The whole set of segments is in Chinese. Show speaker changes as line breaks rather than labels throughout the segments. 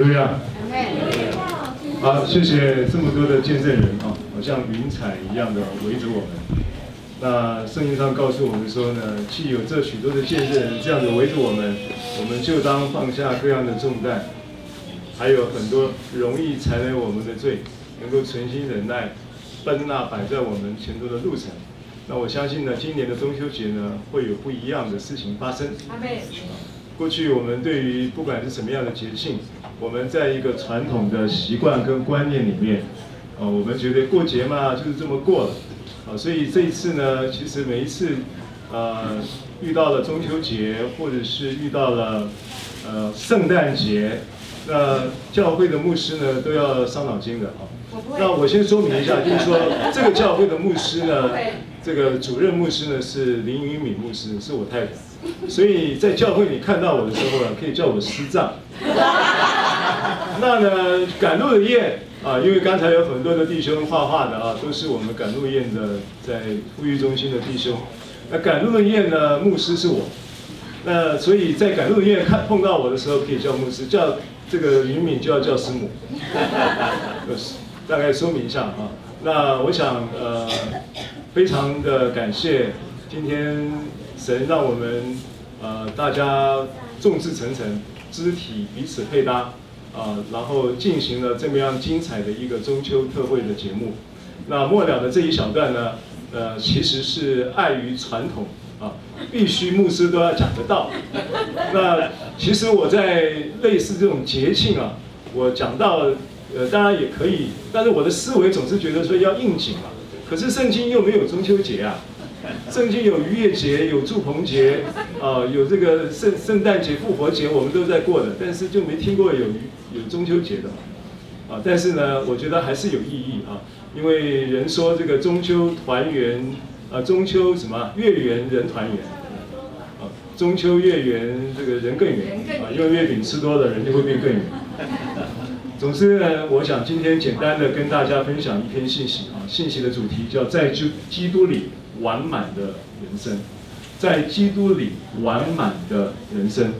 路亚。好，谢谢这么多的见证人啊，好像云彩一样的围着我们。那圣经上告诉我们说呢，既有这许多的见证人这样子围着我们，我们就当放下各样的重担，还有很多容易缠累我们的罪，能够存心忍耐，奔那摆在我们前头的路程。那我相信呢，今年的中秋节呢，会有不一样的事情发生。阿们。过去我们对于不管是什么样的节庆，我们在一个传统的习惯跟观念里面，啊，我们觉得过节嘛就是这么过了，啊，所以这一次呢，其实每一次，呃，遇到了中秋节，或者是遇到了，呃，圣诞节，那教会的牧师呢都要伤脑筋的啊。那我先说明一下，就是说这个教会的牧师呢，这个主任牧师呢是林云敏牧师，是我太太。所以在教会里看到我的时候呢，可以叫我师丈。那呢，赶路的宴啊，因为刚才有很多的弟兄画画的啊，都是我们赶路宴的在富裕中心的弟兄。那赶路的宴呢，牧师是我。那所以在赶路的宴看碰到我的时候，可以叫牧师，叫这个云敏就要叫师母。就是大概说明一下啊。那我想呃，非常的感谢今天。神让我们呃大家众志成城，肢体彼此配搭啊、然后进行了这么样精彩的一个中秋特会的节目。那末了的这一小段呢，呃，其实是碍于传统啊，必须牧师都要讲得到。那其实我在类似这种节庆啊，我讲到呃当然也可以，但是我的思维总是觉得说要应景嘛。可是圣经又没有中秋节啊。圣经有逾越节，有祝棚节，啊，有这个圣圣诞节、复活节，我们都在过的，但是就没听过有有中秋节的，啊，但是呢，我觉得还是有意义啊，因为人说这个中秋团圆，啊，中秋什么月圆人团圆，啊，中秋月圆这个人更圆，啊，因为月饼吃多了，人就会变更圆。总之呢，我想今天简单的跟大家分享一篇信息啊，信息的主题叫在基基督里。完满的人生，在基督里完满的人生。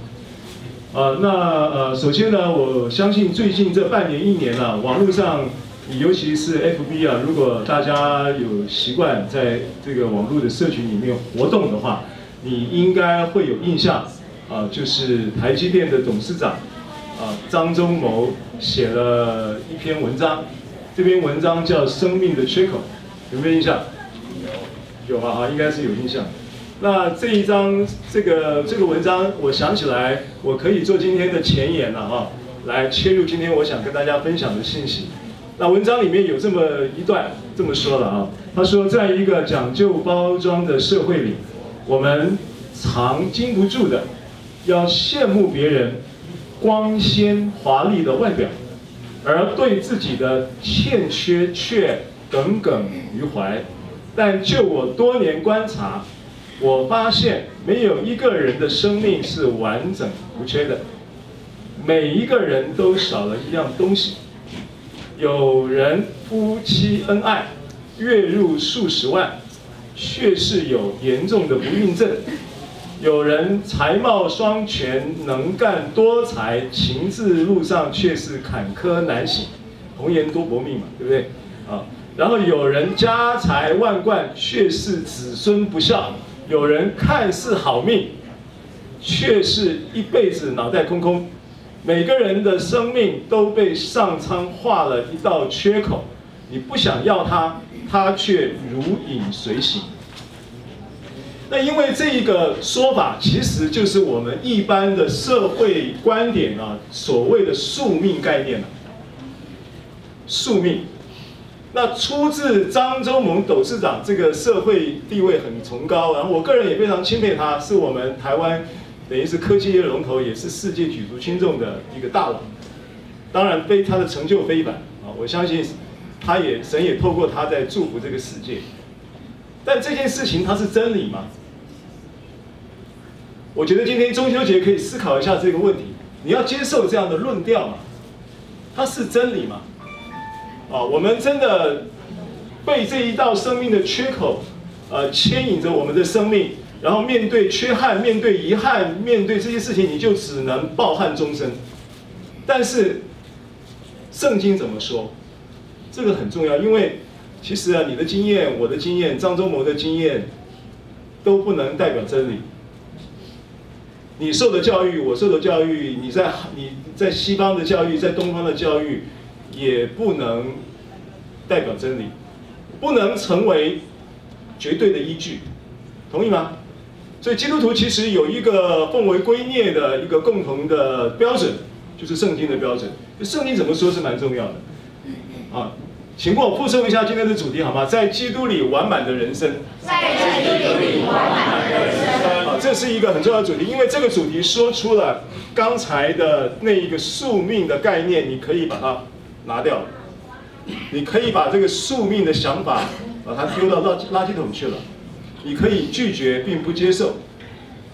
呃，那呃，首先呢，我相信最近这半年一年了，网络上，尤其是 FB 啊，如果大家有习惯在这个网络的社群里面活动的话，你应该会有印象啊，就是台积电的董事长啊张忠谋写了一篇文章，这篇文章叫《生命的缺口》，有没有印象？有有啊，应该是有印象。那这一章这个这个文章，我想起来，我可以做今天的前言了哈，来切入今天我想跟大家分享的信息。那文章里面有这么一段这么说了啊，他说，在一个讲究包装的社会里，我们常禁不住的要羡慕别人光鲜华丽的外表，而对自己的欠缺却耿耿于怀。但就我多年观察，我发现没有一个人的生命是完整无缺的，每一个人都少了一样东西。有人夫妻恩爱，月入数十万，却是有严重的不孕症；有人才貌双全，能干多才，情志路上却是坎坷难行，红颜多薄命嘛，对不对？啊。然后有人家财万贯，却是子孙不孝；有人看似好命，却是一辈子脑袋空空。每个人的生命都被上苍画了一道缺口，你不想要它，它却如影随形。那因为这一个说法，其实就是我们一般的社会观点啊，所谓的宿命概念啊，宿命。那出自张忠谋董事长，这个社会地位很崇高，然后我个人也非常钦佩他，是我们台湾等于是科技业龙头，也是世界举足轻重的一个大佬。当然，非他的成就非凡啊，我相信他也神也透过他在祝福这个世界。但这件事情它是真理吗？我觉得今天中秋节可以思考一下这个问题，你要接受这样的论调吗？它是真理吗？啊，我们真的被这一道生命的缺口，呃，牵引着我们的生命，然后面对缺憾，面对遗憾，面对这些事情，你就只能抱憾终生。但是圣经怎么说？这个很重要，因为其实啊，你的经验、我的经验、张忠谋的经验都不能代表真理。你受的教育，我受的教育，你在你在西方的教育，在东方的教育，也不能代表真理，不能成为绝对的依据，同意吗？所以基督徒其实有一个奉为圭臬的一个共同的标准，就是圣经的标准。圣经怎么说是蛮重要的。啊，请帮我复诵一下今天的主题好吗？在基督里完满的人生。
在基督里完满的人生。
啊，这是一个很重要的主题，因为这个主题说出了刚才的那一个宿命的概念，你可以把它拿掉，你可以把这个宿命的想法把它丢到垃垃圾桶去了，你可以拒绝并不接受，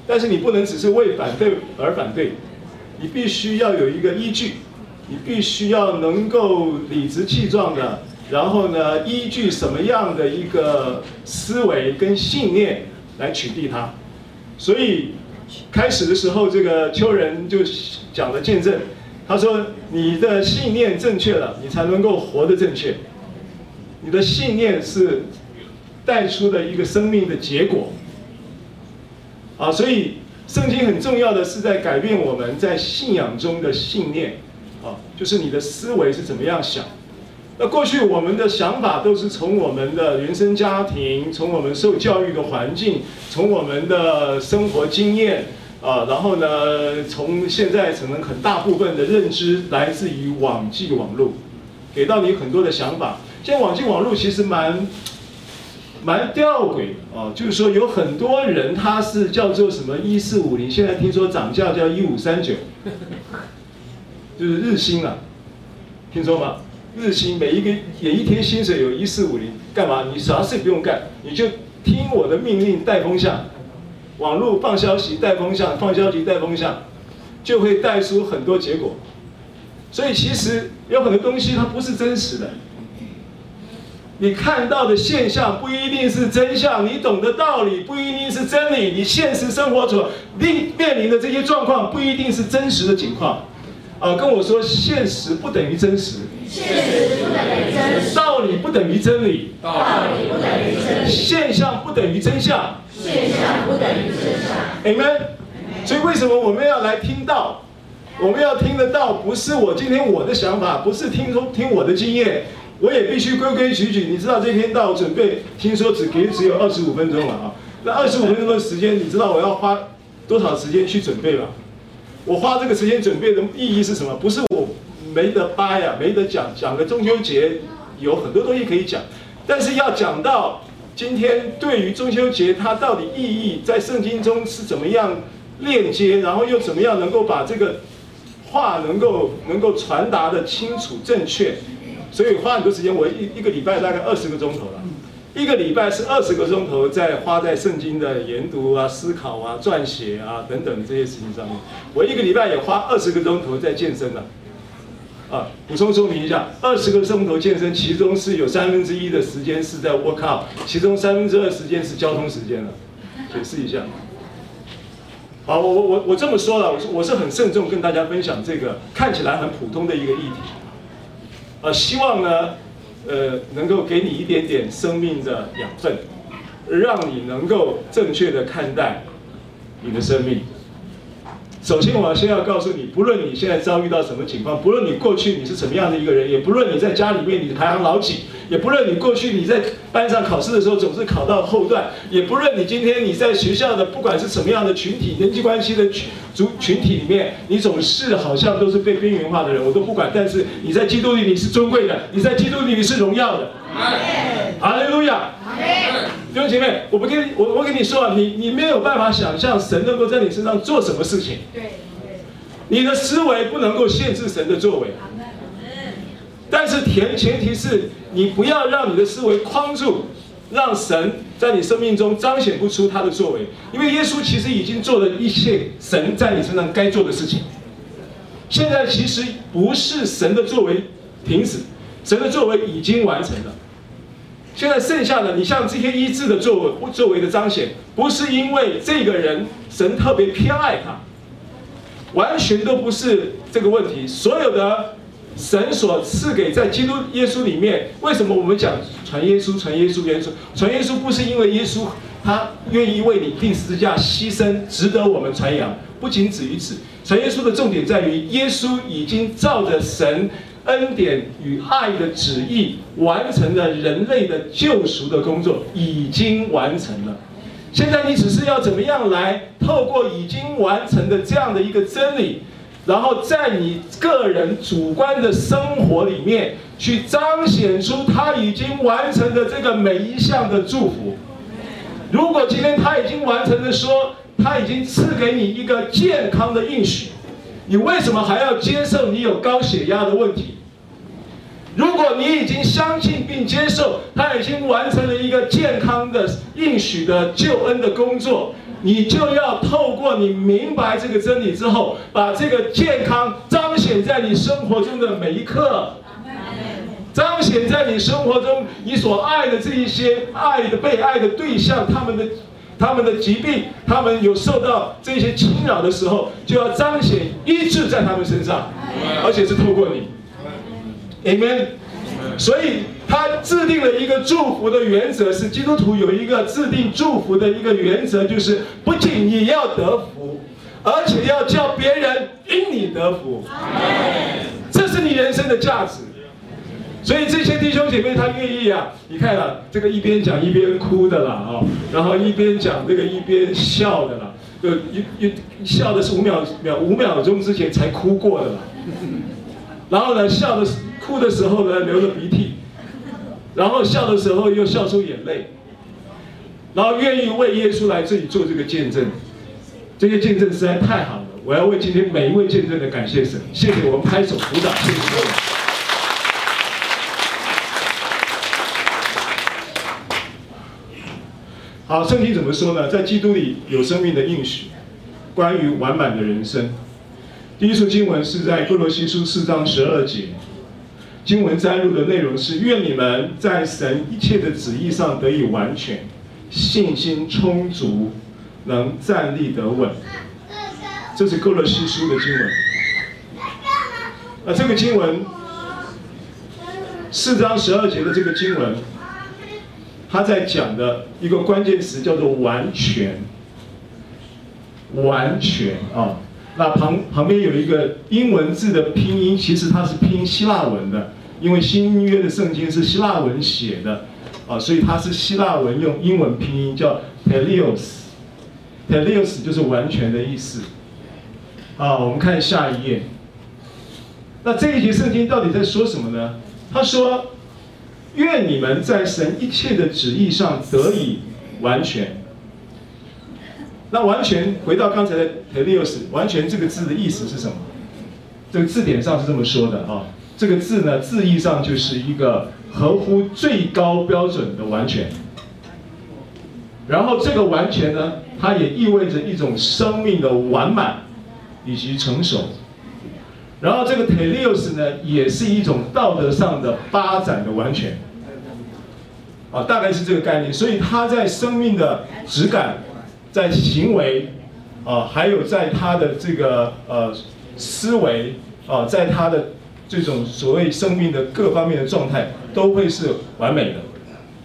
但是你不能只是为反对而反对，你必须要有一个依据。你必须要能够理直气壮的，然后呢，依据什么样的一个思维跟信念来取缔它。所以开始的时候，这个邱人就讲了见证，他说：“你的信念正确了，你才能够活得正确。你的信念是带出的一个生命的结果。”啊，所以圣经很重要的是在改变我们在信仰中的信念。啊就是你的思维是怎么样想？那过去我们的想法都是从我们的原生家庭，从我们受教育的环境，从我们的生活经验啊，然后呢，从现在可能很大部分的认知来自于网际网络，给到你很多的想法。现在网际网络其实蛮蛮吊诡的啊，就是说有很多人他是叫做什么一四五零，现在听说涨价叫一五三九。就是日薪啊，听说吗？日薪每一个每一天薪水有一四五零，干嘛？你啥事不用干，你就听我的命令带风向，网络放消息带风向，放消息带风向，就会带出很多结果。所以其实有很多东西它不是真实的，你看到的现象不一定是真相，你懂的道理不一定是真理，你现实生活所面面临的这些状况不一定是真实的情况。啊，跟我说，现实不等于真实，
现实不等于真实，
道理不等于真理，
道理不等于真理，
现象不等于真相，
现象不等于真相。
Amen。所以为什么我们要来听道？我们要听得到，不是我今天我的想法，不是听说听我的经验，我也必须规规矩矩。你知道这篇道准备，听说只给只有二十五分钟了啊？那二十五分钟的时间，你知道我要花多少时间去准备吗？我花这个时间准备的意义是什么？不是我没得掰呀，没得讲。讲个中秋节有很多东西可以讲，但是要讲到今天对于中秋节它到底意义在圣经中是怎么样链接，然后又怎么样能够把这个话能够能够传达的清楚正确，所以花很多时间，我一一个礼拜大概二十个钟头了。一个礼拜是二十个钟头在花在圣经的研读啊、思考啊、撰写啊等等这些事情上面。我一个礼拜也花二十个钟头在健身了。啊补充说明一下，二十个钟头健身，其中是有三分之一的时间是在 work out，其中三分之二时间是交通时间了。解释一下。好，我我我我这么说了，我是我是很慎重跟大家分享这个看起来很普通的一个议题。啊，希望呢。呃，能够给你一点点生命的养分，让你能够正确的看待你的生命。首先，我要先要告诉你，不论你现在遭遇到什么情况，不论你过去你是什么样的一个人，也不论你在家里面你排行老几，也不论你过去你在班上考试的时候总是考到后段，也不论你今天你在学校的不管是什么样的群体、人际关系的群族群体里面，你总是好像都是被边缘化的人，我都不管。但是你在基督里你是尊贵的，你在基督里你是荣耀的。哈利路亚。弟兄姐妹，我不跟你，我我跟你说啊，你你没有办法想象神能够在你身上做什么事情。对对。你的思维不能够限制神的作为。但是前前提是你不要让你的思维框住，让神在你生命中彰显不出他的作为。因为耶稣其实已经做了一切神在你身上该做的事情。现在其实不是神的作为停止，神的作为已经完成了。现在剩下的，你像这些医治的作为，作为的彰显，不是因为这个人神特别偏爱他，完全都不是这个问题。所有的神所赐给在基督耶稣里面，为什么我们讲传耶稣、传耶稣、耶稣？传耶稣不是因为耶稣他愿意为你钉十字架牺牲，值得我们传扬。不仅止于此，传耶稣的重点在于耶稣已经照着神恩典与爱的旨意，完成了人类的救赎的工作，已经完成了。现在你只是要怎么样来透过已经完成的这样的一个真理。然后在你个人主观的生活里面，去彰显出他已经完成的这个每一项的祝福。如果今天他已经完成的说，他已经赐给你一个健康的应许，你为什么还要接受你有高血压的问题？如果你已经相信并接受他已经完成了一个健康的应许的救恩的工作。你就要透过你明白这个真理之后，把这个健康彰显在你生活中的每一刻，彰显在你生活中你所爱的这一些爱的被爱的对象，他们的他们的疾病，他们有受到这些侵扰的时候，就要彰显医治在他们身上，而且是透过你，Amen。所以。他制定了一个祝福的原则，是基督徒有一个制定祝福的一个原则，就是不仅你要得福，而且要叫别人因你得福。这是你人生的价值。所以这些弟兄姐妹他愿意啊，你看啊，这个一边讲一边哭的啦啊，然后一边讲这个一边笑的啦，就一一笑的是五秒秒五秒钟之前才哭过的啦，然后呢笑的是哭的时候呢流了鼻涕。然后笑的时候又笑出眼泪，然后愿意为耶稣来这里做这个见证，这些见证实在太好了！我要为今天每一位见证的感谢神，谢谢我们拍手鼓掌，谢谢各位。好，圣经怎么说呢？在基督里有生命的应许，关于完满的人生。第一处经文是在哥罗西书四章十二节。经文摘录的内容是：愿你们在神一切的旨意上得以完全，信心充足，能站立得稳。这是歌罗西书的经文。那这个经文四章十二节的这个经文，他在讲的一个关键词叫做完全。完全啊，那旁旁边有一个英文字的拼音，其实它是拼希腊文的。因为新约的圣经是希腊文写的，啊，所以它是希腊文用英文拼音叫 telios，telios 就是完全的意思。啊，我们看下一页。那这一节圣经到底在说什么呢？他说：“愿你们在神一切的旨意上得以完全。”那完全回到刚才的 telios，完全这个字的意思是什么？这个字典上是这么说的啊。这个字呢，字义上就是一个合乎最高标准的完全。然后这个完全呢，它也意味着一种生命的完满以及成熟。然后这个 teleos 呢，也是一种道德上的发展的完全。啊，大概是这个概念。所以他在生命的质感，在行为，啊，还有在他的这个呃思维，啊，在他的。这种所谓生命的各方面的状态都会是完美的、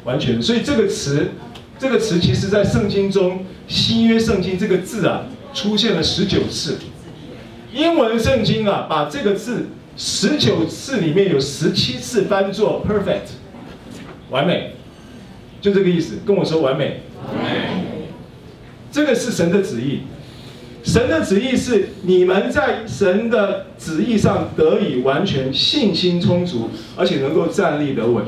完全的。所以这个词，这个词其实在圣经中，新约圣经这个字啊出现了十九次。英文圣经啊，把这个字十九次里面有十七次翻作 perfect，完美，就这个意思。跟我说完美，完美，这个是神的旨意。神的旨意是你们在神的旨意上得以完全，信心充足，而且能够站立得稳。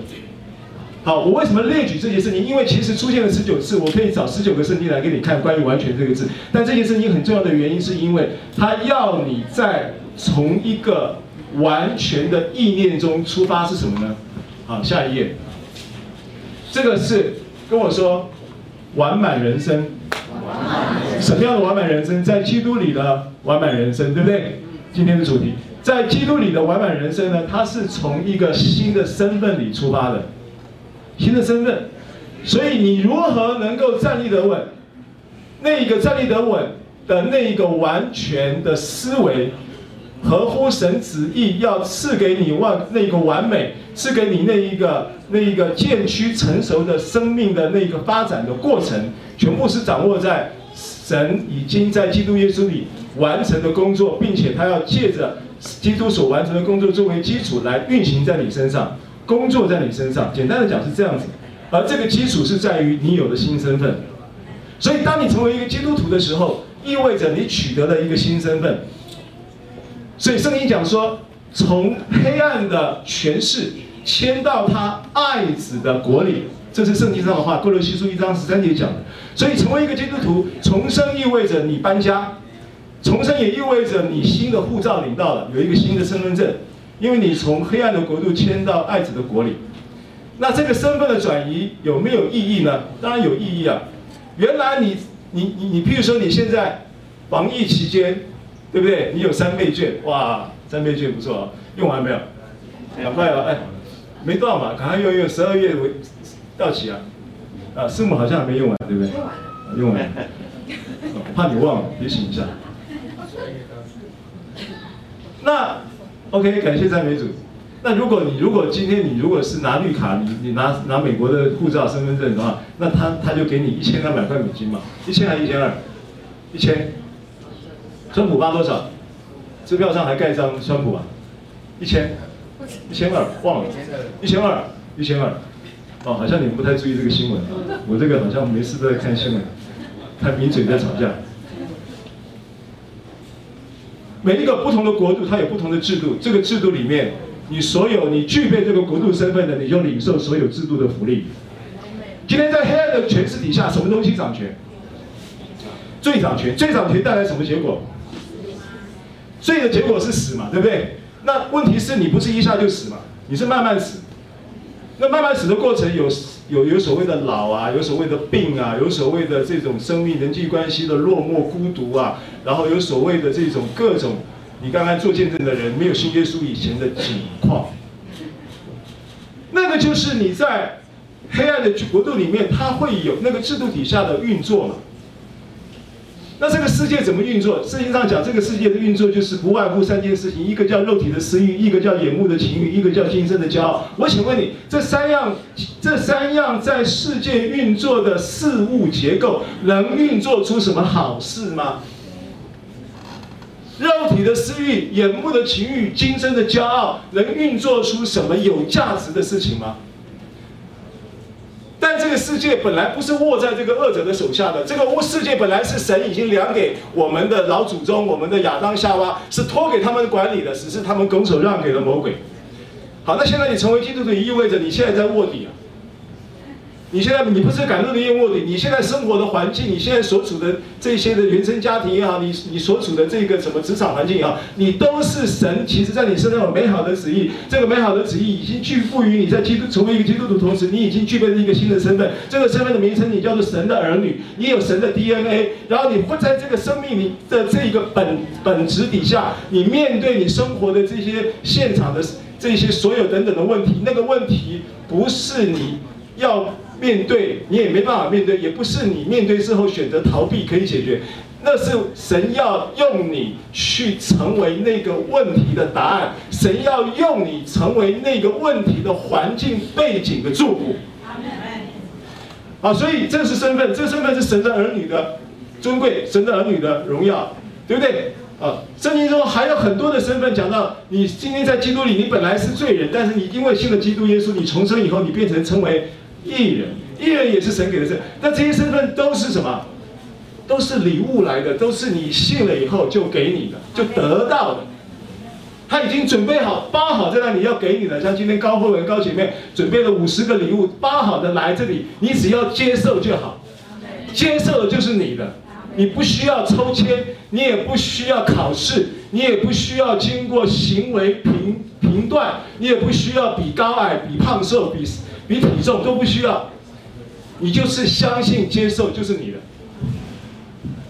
好，我为什么列举这件事情？因为其实出现了十九次，我可以找十九个圣经来给你看关于“完全”这个字。但这件事情很重要的原因，是因为他要你在从一个完全的意念中出发，是什么呢？好，下一页。这个是跟我说完满人生。什么样的完满人生？在基督里的完满人生，对不对？今天的主题，在基督里的完满人生呢？它是从一个新的身份里出发的，新的身份。所以你如何能够站立得稳？那一个站立得稳的那一个完全的思维，合乎神旨意要赐给你完那个完美，赐给你那一个那一个渐趋成熟的生命的那个发展的过程，全部是掌握在神已经在基督耶稣里完成的工作，并且他要借着基督所完成的工作作为基础来运行在你身上，工作在你身上。简单的讲是这样子，而这个基础是在于你有了新身份。所以当你成为一个基督徒的时候，意味着你取得了一个新身份。所以圣经讲说，从黑暗的权势迁到他爱子的国里，这是圣经上的话。哥罗西书一章十三节讲的。所以成为一个基督徒，重生意味着你搬家，重生也意味着你新的护照领到了，有一个新的身份证，因为你从黑暗的国度迁到爱子的国里。那这个身份的转移有没有意义呢？当然有意义啊。原来你你你你，譬如说你现在防疫期间。对不对？你有三倍券，哇，三倍券不错啊，用完没有？赶快啊，哎，没到嘛，赶快用用，十二月为到期啊，啊，师母好像还没用完，对不对？用完了，用完了，怕你忘了，提醒一下。那，OK，感谢赞美主。那如果你如果今天你如果是拿绿卡，你你拿拿美国的护照、身份证的话，那他他就给你一千两百块美金嘛，一千还一千二？一千。川普发多少？支票上还盖一张川普啊，一千，一千二，忘了，一千二，一千二，哦，好像你们不太注意这个新闻啊，我这个好像没事都在看新闻，看名嘴在吵架。每一个不同的国度，它有不同的制度，这个制度里面，你所有你具备这个国度身份的，你就领受所有制度的福利。今天在黑暗的权势底下，什么东西掌权？罪掌权，罪掌权带来什么结果？罪的结果是死嘛，对不对？那问题是你不是一下就死嘛，你是慢慢死。那慢慢死的过程有有有所谓的老啊，有所谓的病啊，有所谓的这种生命人际关系的落寞孤独啊，然后有所谓的这种各种你刚才做见证的人没有信耶稣以前的景况。那个就是你在黑暗的国度里面，它会有那个制度底下的运作嘛。那这个世界怎么运作？圣经上讲，这个世界的运作就是不外乎三件事情：一个叫肉体的私欲，一个叫眼目的情欲，一个叫今生的骄傲。我请问你，这三样，这三样在世界运作的事物结构，能运作出什么好事吗？肉体的私欲、眼目的情欲、今生的骄傲，能运作出什么有价值的事情吗？这个世界本来不是握在这个恶者的手下的，这个世界本来是神已经量给我们的老祖宗，我们的亚当夏娃是托给他们管理的，只是他们拱手让给了魔鬼。好，那现在你成为基督徒，意味着你现在在卧底啊。你现在你不是感动的卧底，你现在生活的环境，你现在所处的这些的原生家庭也好，你你所处的这个什么职场环境也好，你都是神，其实在你身上有美好的旨意。这个美好的旨意已经具赋予你在基督成为一个基督徒同时，你已经具备了一个新的身份。这个身份的名称你叫做神的儿女，你有神的 DNA。然后你不在这个生命里的这一个本本质底下，你面对你生活的这些现场的这些所有等等的问题，那个问题不是你要。面对你也没办法面对，也不是你面对之后选择逃避可以解决，那是神要用你去成为那个问题的答案，神要用你成为那个问题的环境背景的祝福。好，所以这是身份，这个身份是神的儿女的尊贵，神的儿女的荣耀，对不对？啊，圣经中还有很多的身份，讲到你今天在基督里，你本来是罪人，但是你因为信了基督耶稣，你重生以后，你变成成为。义人，艺人也是神给的身份，那这些身份都是什么？都是礼物来的，都是你信了以后就给你的，就得到的。他已经准备好，包好在那里要给你的。像今天高慧文高姐妹准备了五十个礼物，包好的来这里，你只要接受就好。接受的就是你的，你不需要抽签，你也不需要考试，你也不需要经过行为评评断，你也不需要比高矮、比胖瘦、比。比体重都不需要，你就是相信接受就是你的，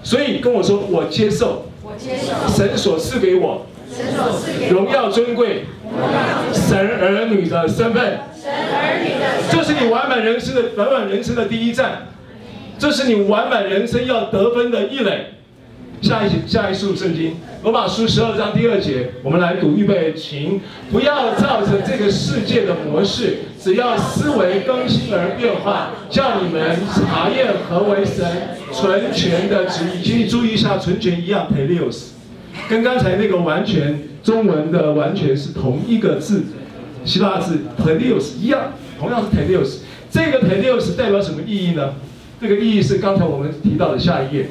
所以跟我说我接受，我接受神所赐给我，神所赐给荣耀尊贵，神儿女的身份，神儿女的，这是你完满人生的完满人生的第一站，这是你完满人生要得分的一垒，下一下一束圣经，罗马书十二章第二节，我们来读，预备，请不要照着这个世界的模式，只要思维更新而变化，叫你们查验何为神纯全的旨意。请你注意一下，纯全一样 t e l i o s 跟刚才那个完全中文的完全是同一个字，希腊字 t e l i o s 一样，同样是 t e l i o s。这个 t e l i o s 代表什么意义呢？这个意义是刚才我们提到的下一页。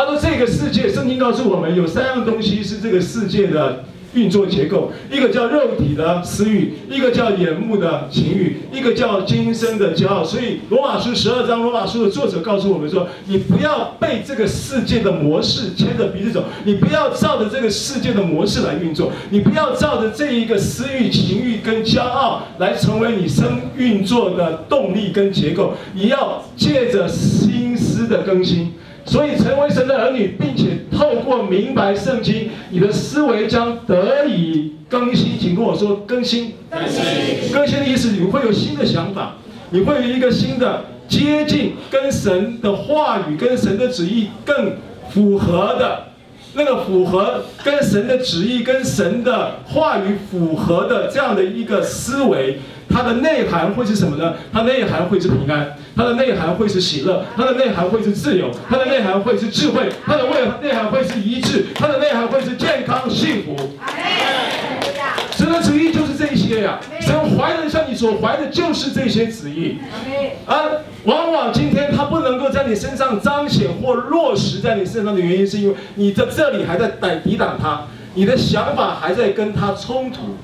他说：“这个世界，圣经告诉我们，有三样东西是这个世界的运作结构：一个叫肉体的私欲，一个叫眼目的情欲，一个叫今生的骄傲。所以，罗马书十二章，罗马书的作者告诉我们说：你不要被这个世界的模式牵着鼻子走，你不要照着这个世界的模式来运作，你不要照着这一个私欲、情欲跟骄傲来成为你生运作的动力跟结构。你要借着心思的更新。”所以，成为神的儿女，并且透过明白圣经，你的思维将得以更新。请跟我说，更新。更新。更新的意思，你会有新的想法，你会有一个新的接近，跟神的话语、跟神的旨意更符合的，那个符合跟神的旨意、跟神的话语符合的这样的一个思维。它的内涵会是什么呢？它内涵会是平安，它的内涵会是喜乐，它的内涵会是自由，它的内涵会是智慧，它的内内涵会是一致，它的内涵会是健康幸福。神的旨意就是这些呀，神怀的像你所怀的，就是这些旨意。啊往往今天他不能够在你身上彰显或落实在你身上的原因，是因为你在这里还在抵抵挡他，你的想法还在跟他冲突。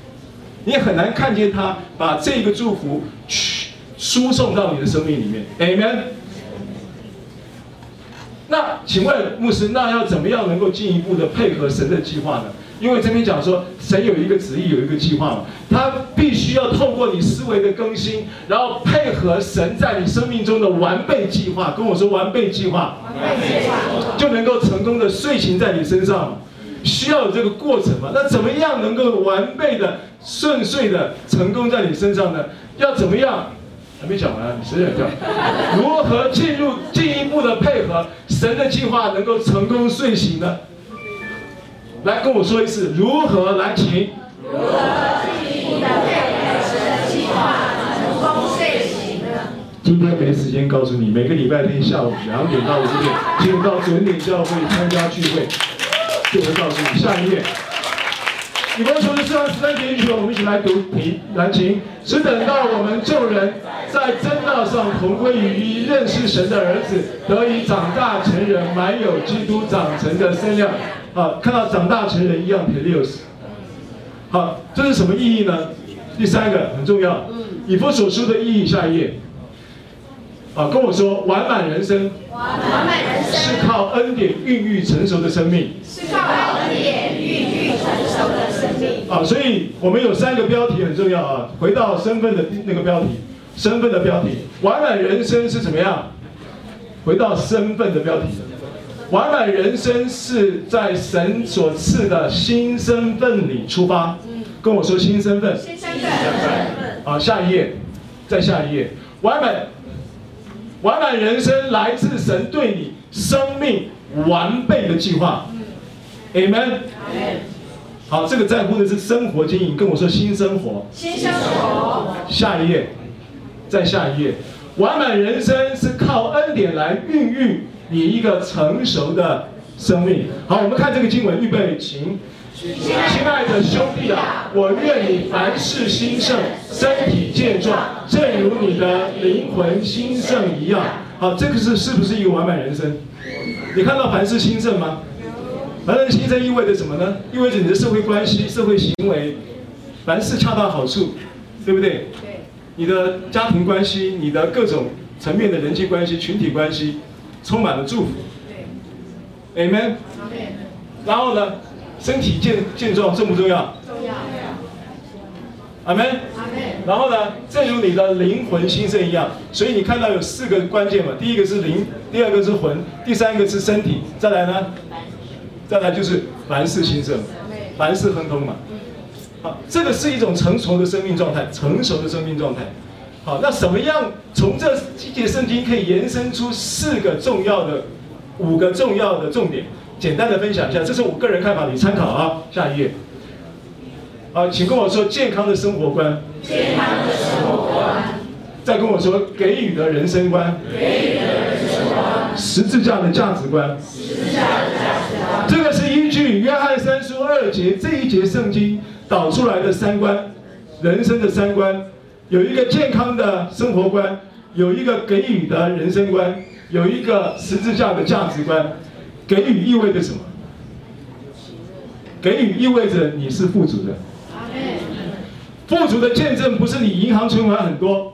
你很难看见他把这个祝福去输送到你的生命里面，Amen。那请问牧师，那要怎么样能够进一步的配合神的计划呢？因为这边讲说，神有一个旨意，有一个计划嘛，他必须要透过你思维的更新，然后配合神在你生命中的完备计划。跟我说完备计划，完备计划，就能够成功的睡行在你身上。需要有这个过程嘛？那怎么样能够完备的、顺遂的成功在你身上呢？要怎么样？还没讲完，你谁在叫？如何进入进一步的配合神的计划，能够成功遂行呢？来跟我说一次，如何来请？如何进一步的配合神的计划，成功遂行呢？今天没时间告诉你，每个礼拜天下午两点到五点，请到准点教会参加聚会。就会告诉你，下一页。以弗所书十三节语，我们一起来读题，来请，只等到我们众人在真道上同归于一，认识神的儿子，得以长大成人，满有基督长成的身量。啊，看到长大成人一样，teleos。好，这是什么意义呢？第三个很重要，以弗所书的意义，下一页。啊，跟我说，完满人生，完满人生是靠恩典孕育成熟的生命，是靠所以我们有三个标题很重要啊。回到身份的那个标题，身份的标题，完满人生是怎么样？回到身份的标题，完满人生是在神所赐的新身份里出发。跟我说新身份，新身份。啊，下一页，再下一页，完满。完满人生来自神对你生命完备的计划，Amen。好，这个在乎的是生活经营，跟我说新生活。新生活。下一页，再下一页。完满人生是靠恩典来孕育你一个成熟的生命。好，我们看这个经文，预备，请。亲爱的兄弟啊，我愿你凡事兴盛，身体健壮，正如你的灵魂兴盛一样。好，这个是是不是一个完满人生？你看到凡事兴盛吗？凡人心生意味着什么呢？意味着你的社会关系、社会行为，凡事恰到好处，对不对？对。你的家庭关系、你的各种层面的人际关系、群体关系，充满了祝福。对。Amen。然后呢？身体健健壮重不重要？重要。阿门。阿门。然后呢，正如你的灵魂兴盛一样，所以你看到有四个关键嘛，第一个是灵，第二个是魂，第三个是身体，再来呢？再来就是凡事兴盛，凡事亨通嘛。好，这个是一种成熟的生命状态，成熟的生命状态。好，那什么样从这几节圣经可以延伸出四个重要的、五个重要的重点？简单的分享一下，这是我个人看法，你参考啊。下一页。啊，请跟我说健康的生活观。
健康的生活观。
再跟我说给予的人生观。
给予的人生观。
十字架的价值观。
十字架
约翰三书二节这一节圣经导出来的三观，人生的三观，有一个健康的生活观，有一个给予的人生观，有一个十字架的价值观。给予意味着什么？给予意味着你是富足的。富足的见证不是你银行存款很多，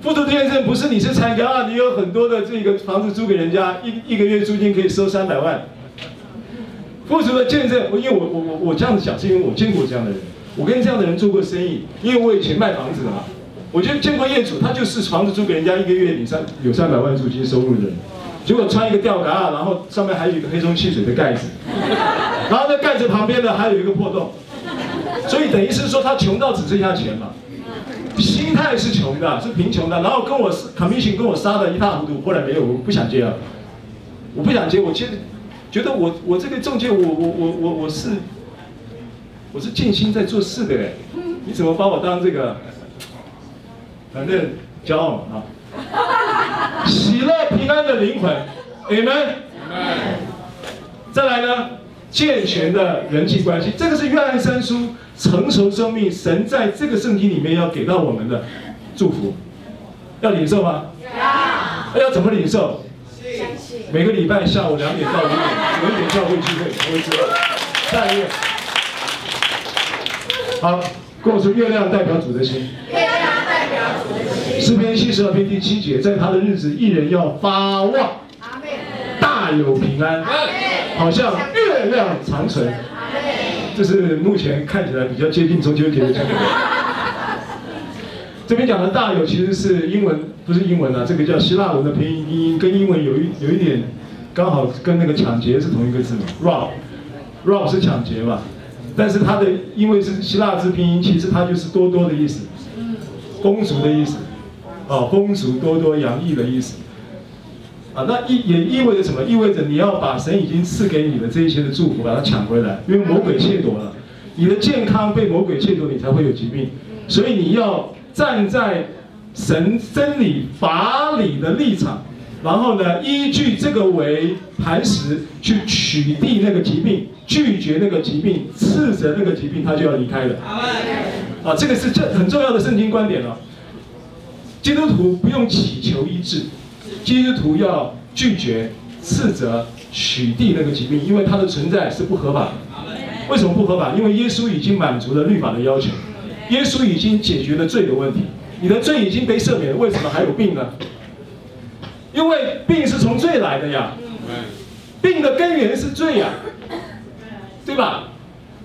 富足的见证不是你是参加啊，你有很多的这个房子租给人家，一一个月租金可以收三百万。为什么见证，因为我我我我这样子讲，是因为我见过这样的人，我跟这样的人做过生意，因为我以前卖房子的嘛，我就见过业主，他就是房子租给人家，一个月领三有三百万租金收入的人，结果穿一个吊嘎，然后上面还有一个黑松汽水的盖子，然后那盖子旁边呢还有一个破洞。所以等于是说他穷到只剩下钱嘛，心态是穷的，是贫穷的，然后跟我 commission 跟我杀的一塌糊涂，后来没有，我不想接了，我不想接，我接觉得我我这个中介我我我我我是我是尽心在做事的哎，你怎么把我当这个？反正骄傲嘛啊，喜乐平安的灵魂，Amen，再来呢，健全的人际关系，这个是约翰三书。成熟生命，神在这个圣经里面要给到我们的祝福，要领受吗？要。要怎么领受？每个礼拜下午两点到五点，有一点教会聚会，我会知道。下一页。好，跟我说，月亮代表主的心。月亮代表主的心。诗篇七十二篇第七节，在他的日子，一人要发旺，大有平安，好像月亮长存。这是目前看起来比较接近中秋节的这个。这边讲的大有其实是英文，不是英文啊，这个叫希腊文的拼音，拼音跟英文有一有一点，刚好跟那个抢劫是同一个字嘛，rob，rob 是抢劫嘛，但是它的因为是希腊字拼音，其实它就是多多的意思，丰足的意思，啊，丰足多多洋溢的意思。啊，那意也意味着什么？意味着你要把神已经赐给你的这一些的祝福，把它抢回来，因为魔鬼窃夺了你的健康，被魔鬼窃夺，你才会有疾病。所以你要站在神真理法理的立场，然后呢，依据这个为磐石去取缔那个疾病，拒绝那个疾病，斥责那个疾病，他就要离开了。啊，这个是这很重要的圣经观点了。基督徒不用祈求医治。基督徒要拒绝、斥责、取缔那个疾病，因为它的存在是不合法的。为什么不合法？因为耶稣已经满足了律法的要求，耶稣已经解决了罪的问题。你的罪已经被赦免，为什么还有病呢？因为病是从罪来的呀，病的根源是罪呀，对吧？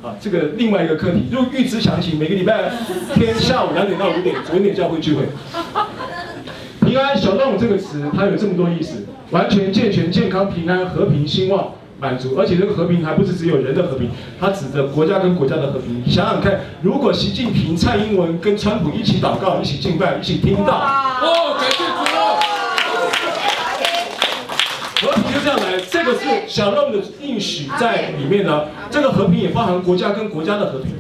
啊，这个另外一个课题，如果预知详情，每个礼拜天下午两点到五点，左点教会聚会。平安小动物这个词，它有这么多意思：完全、健全、健康、平安、和平、兴旺、满足。而且这个和平还不是只有人的和平，它指的国家跟国家的和平。想想看，如果习近平、蔡英文跟川普一起祷告、一起敬拜、一起听到，哦，感谢主哦，和平就这样来。这个是小动物的应许在里面呢。这个和平也包含国家跟国家的和平，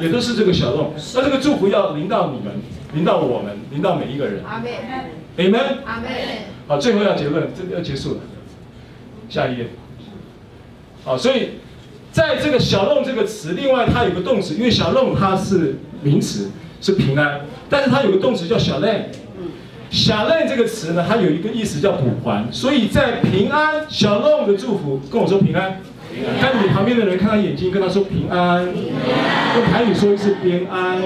也都是这个小动物。那这个祝福要临到你们。临到我们，临到每一个人。阿门。Amen。阿门。好，最后要结论，这个要结束了。下一页。好，所以在这个小弄这个词，另外它有个动词，因为小弄它是名词，是平安，但是它有个动词叫小累。小累这个词呢，它有一个意思叫补还，所以在平安小弄的祝福，跟我说平安。看你旁边的人，看他眼睛，跟他说平安。用台语说一次平安。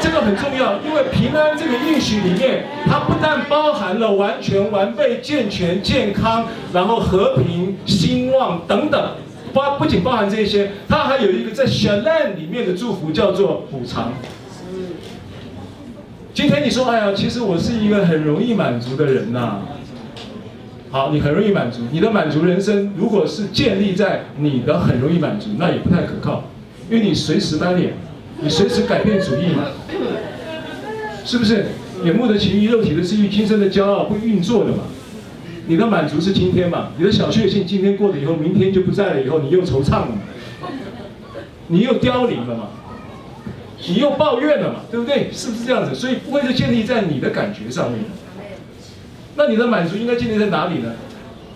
这个很重要，因为平安这个应许里面，它不但包含了完全、完备、健全、健康，然后和平、兴旺等等，包不仅包含这些，它还有一个在 Shalom 里面的祝福，叫做补偿。今天你说，哎呀，其实我是一个很容易满足的人呐。好，你很容易满足。你的满足人生，如果是建立在你的很容易满足，那也不太可靠，因为你随时翻脸，你随时改变主意嘛，是不是？眼目的情欲、肉体的私欲、今生的骄傲会运作的嘛。你的满足是今天嘛？你的小确幸今天过了以后，明天就不在了，以后你又惆怅了嘛？你又凋零了嘛？你又抱怨了嘛？对不对？是不是这样子？所以不会是建立在你的感觉上面。那你的满足应该建立在哪里呢？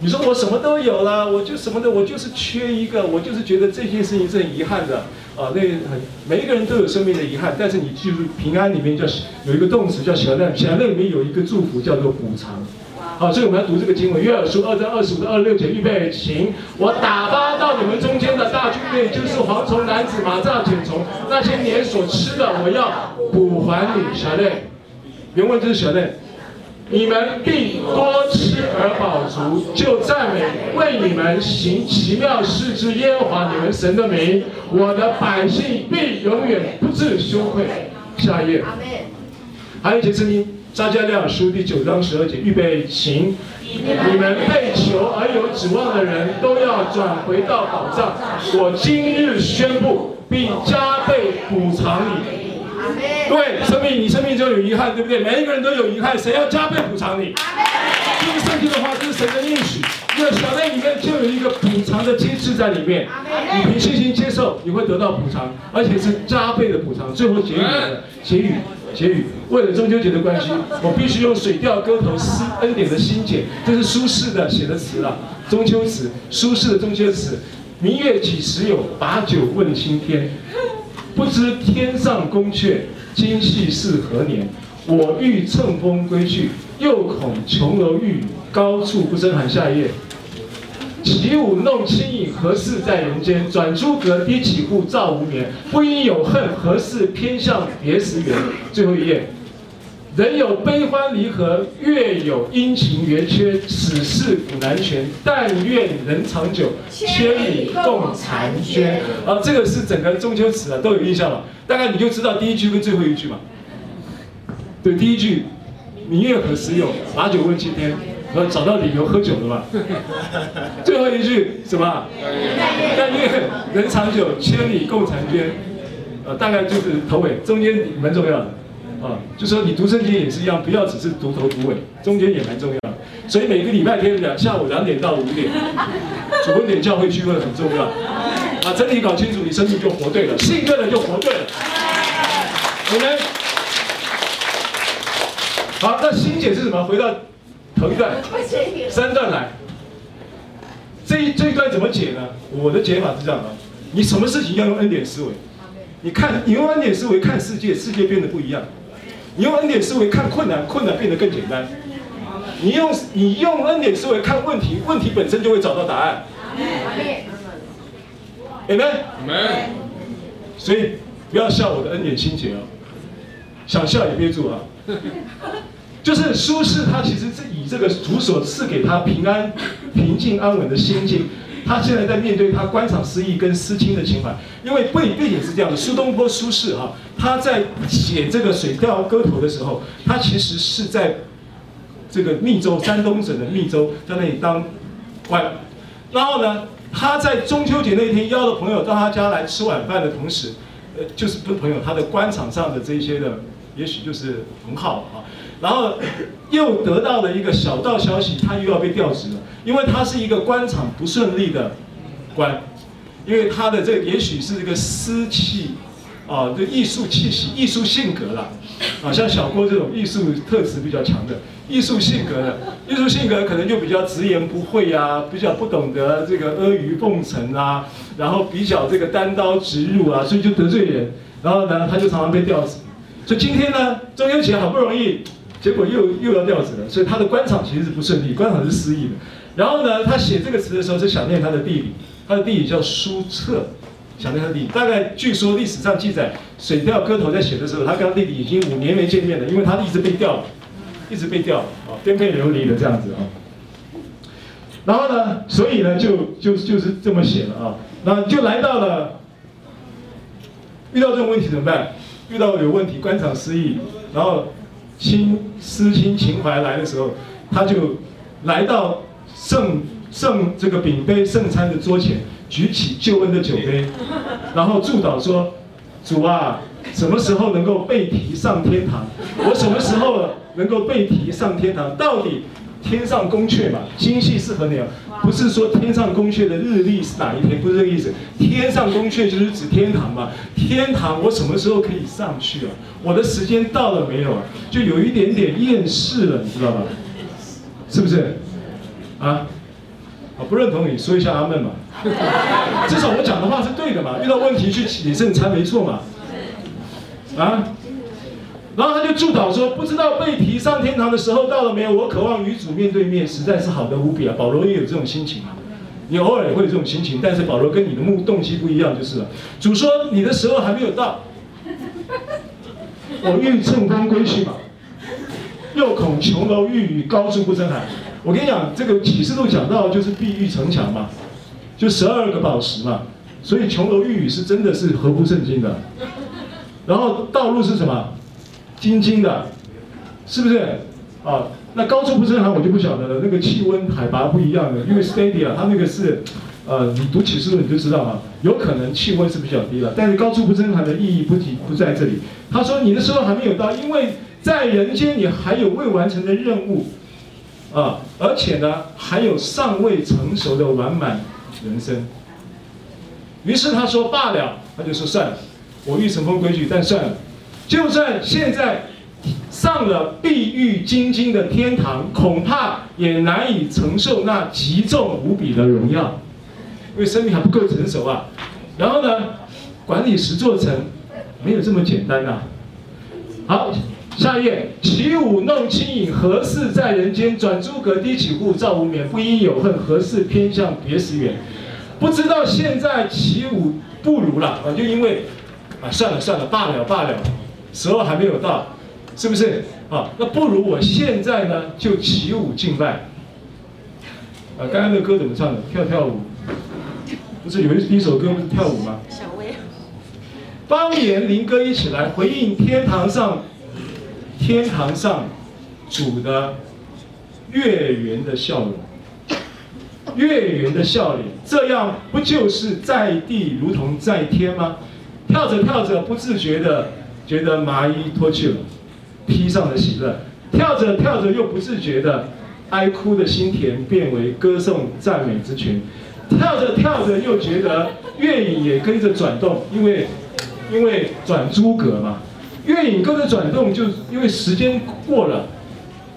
你说我什么都有了，我就什么的，我就是缺一个，我就是觉得这件事情是很遗憾的啊。那很每一个人都有生命的遗憾，但是你记住平安里面叫有一个动词叫小难，小难里面有一个祝福叫做补偿。好，所以我们要读这个经文，约尔书二章二十五到二十六节，预备行。我打发到你们中间的大军队，就是蝗虫、男子、马蚱、蠊虫，那些年所吃的，我要补还你。小内，原文就是小内，你们必多吃而饱足，就赞美为你们行奇妙事之耶和华你们神的名。我的百姓必永远不致羞愧。下一页。还有一节圣经。撒迦利亚书第九章十二节，预备行。你们被求而有指望的人都要转回到宝藏。我今日宣布，并加倍补偿你。对，生命你生命中有遗憾，对不对？每一个人都有遗憾，谁要加倍补偿你？这个圣经的话，这是神的应许。那小内里面就有一个补偿的机制在里面。你凭信心接受，你会得到补偿，而且是加倍的补偿。最后结语了，结语。结语，为了中秋节的关系，我必须用水调歌头思恩典的心解，这是苏轼的写的词了。中秋词，苏轼的中秋词。明月几时有？把酒问青天。不知天上宫阙，今夕是何年？我欲乘风归去，又恐琼楼玉宇，高处不胜寒。下一页。起舞弄清影，何似在人间？转朱阁，低绮户，照无眠。不应有恨，何事偏向别时圆？最后一页，人有悲欢离合，月有阴晴圆缺，此事古难全。但愿人长久，千里共婵娟。啊，这个是整个中秋词啊，都有印象了。大概你就知道第一句跟最后一句嘛。对，第一句，明月何时有？把酒问青天。我找到理由喝酒了吧？最后一句什么？但愿人长久，千里共婵娟。呃，大概就是头尾，中间蛮重要的。啊，就说你读圣经也是一样，不要只是读头读尾，中间也蛮重要。所以每个礼拜天两下午两点到五点，主恩点教会聚会很重要。把，真理搞清楚，你生命就活对了，信对了就活对了。我们好，那新解是什么？回到。头一段，三段来，这一这一段怎么解呢？我的解法是这样的：你什么事情要用恩典思维？你看，你用恩典思维看世界，世界变得不一样；你用恩典思维看困难，困难变得更简单；你用你用恩典思维看问题，问题本身就会找到答案。Amen，Amen。所以不要笑我的恩典心结哦，想笑也憋住啊。就是苏轼，他其实是以这个主所赐给他平安、平静、安稳的心境，他现在在面对他官场失意跟思亲的情怀。因为背背景是这样的，苏东坡苏轼哈，他在写这个《水调歌头》的时候，他其实是在这个密州，山东省的密州，在那里当官。然后呢，他在中秋节那天邀了朋友到他家来吃晚饭的同时，呃，就是不是朋友，他的官场上的这些的，也许就是很好啊。然后又得到了一个小道消息，他又要被调职了，因为他是一个官场不顺利的官，因为他的这个也许是这个私气，啊，这艺术气息、艺术性格了，啊，像小郭这种艺术特质比较强的艺术性格的，艺术性格可能就比较直言不讳啊，比较不懂得这个阿谀奉承啊，然后比较这个单刀直入啊，所以就得罪人，然后呢，他就常常被调职。所以今天呢，中秋节好不容易。结果又又要调职了，所以他的官场其实是不顺利，官场是失意的。然后呢，他写这个词的时候是想念他的弟弟，他的弟弟叫苏澈，想念他弟弟。大概据说历史上记载，《水调歌头》在写的时候，他跟他弟弟已经五年没见面了，因为他一直被调，一直被调啊，颠沛流离的这样子啊。然后呢，所以呢，就就就是这么写了啊。那就来到了，遇到这种问题怎么办？遇到有问题，官场失意，然后。亲思亲情怀来的时候，他就来到圣圣这个饼杯圣餐的桌前，举起救恩的酒杯，然后祝祷说：“主啊，什么时候能够被提上天堂？我什么时候能够被提上天堂？到底天上宫阙嘛，今夕是和鸟，不是说天上宫阙的日历是哪一天，不是这个意思。天上宫阙就是指天堂嘛，天堂我什么时候可以上去啊？我的时间到了没有啊？就有一点点厌世了，你知道吧？是不是？啊？啊，不认同你说一下阿门嘛。至少我讲的话是对的嘛，遇到问题去解释才没错嘛。啊？然后他就祝祷说：“不知道被提上天堂的时候到了没有？我渴望与主面对面，实在是好的无比啊！”保罗也有这种心情啊，你偶尔也会有这种心情，但是保罗跟你的目动机不一样，就是了。主说：“你的时候还没有到，我欲乘风归去嘛，又恐琼楼玉宇高处不胜寒。”我跟你讲，这个启示录讲到就是碧玉城墙嘛，就十二个宝石嘛，所以琼楼玉宇是真的是合乎圣经的。然后道路是什么？晶晶的，是不是？啊，那高处不胜寒，我就不晓得了。那个气温海拔不一样的，因为 Stadia 它那个是，呃，你读启示录你就知道嘛，有可能气温是比较低了。但是高处不胜寒的意义不提不在这里。他说你的时候还没有到，因为在人间你还有未完成的任务，啊，而且呢还有尚未成熟的完满人生。于是他说罢了，他就说算了，我欲乘风归去，但算了。就算现在上了碧玉晶晶的天堂，恐怕也难以承受那极重无比的荣耀，因为生命还不够成熟啊。然后呢，管理十座城没有这么简单呐、好，下一页，起舞弄清影，何事在人间？转朱阁低绮户，照无眠，不应有恨，何事偏向别时圆？不知道现在起舞不如了啊，就因为啊，算了算了，罢了罢了。时候还没有到，是不是啊？那不如我现在呢就起舞敬拜。啊，刚刚那歌怎么唱的？跳跳舞，不是有一一首歌不是跳舞吗？小薇。方言灵歌一起来回应天堂上，天堂上主的月圆的笑容，月圆的笑脸，这样不就是在地如同在天吗？跳着跳着不自觉的。觉得麻衣脱去了，披上了喜乐，跳着跳着又不自觉的哀哭的心田变为歌颂赞美之泉，跳着跳着又觉得月影也跟着转动，因为因为转诸葛嘛，月影跟着转动，就因为时间过了，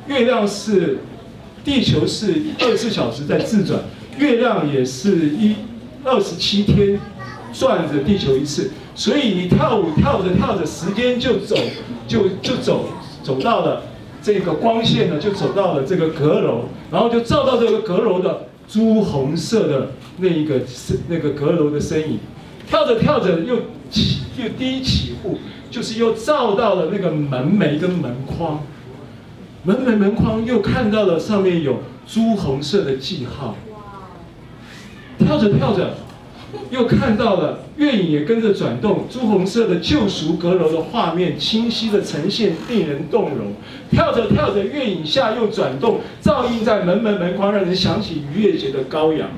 月亮是地球是二十四小时在自转，月亮也是一二十七天转着地球一次。所以你跳舞跳着跳着，时间就走，就就走走到了这个光线呢，就走到了这个阁楼，然后就照到这个阁楼的朱红色的那一个那个阁楼的身影，跳着跳着又起又低起户，就是又照到了那个门楣跟门框，门楣门框又看到了上面有朱红色的记号，跳着跳着。又看到了月影也跟着转动，朱红色的救赎阁楼的画面清晰的呈现，令人动容。跳着跳着，月影下又转动，照映在门门门框，让人想起逾越节的羔羊。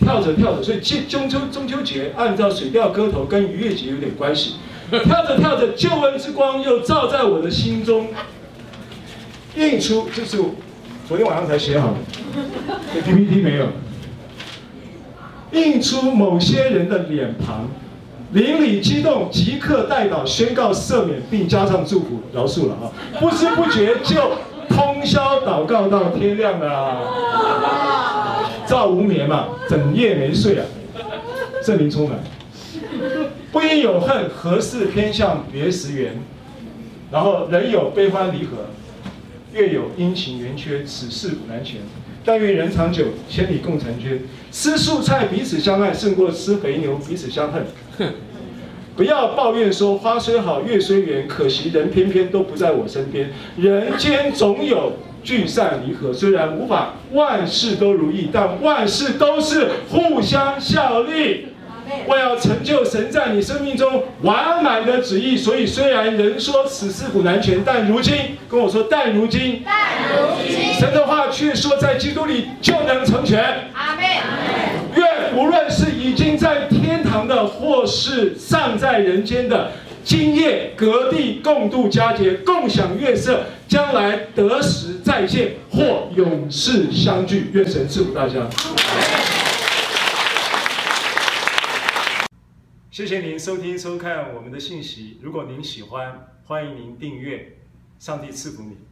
跳着跳着，所以中秋中秋节按照水调歌头跟逾越节有点关系。跳着跳着，救恩之光又照在我的心中，映出，这是我昨天晚上才写好的，PPT 没有。映出某些人的脸庞，邻里激动，即刻代祷宣告赦免，并加上祝福饶恕了啊！不知不觉就通宵祷告到天亮了啊！赵无眠嘛，整夜没睡啊，圣灵充满。不因有恨，何事偏向别时圆？然后人有悲欢离合，月有阴晴圆缺，此事古难全。但愿人长久，千里共婵娟。吃素菜彼此相爱，胜过吃肥牛彼此相恨。不要抱怨说花虽好，月虽圆，可惜人偏偏都不在我身边。人间总有聚散离合，虽然无法万事都如意，但万事都是互相效力。为要成就神在你生命中完满的旨意，所以虽然人说此事古难全，但如今跟我说，但如今，但如今，神的话却说在基督里就能成全。阿门。愿无论是已经在天堂的，或是尚在人间的，今夜隔地共度佳节，共享月色，将来得时再见或永世相聚。愿神赐福大家。谢谢您收听收看我们的信息。如果您喜欢，欢迎您订阅。上帝赐福你。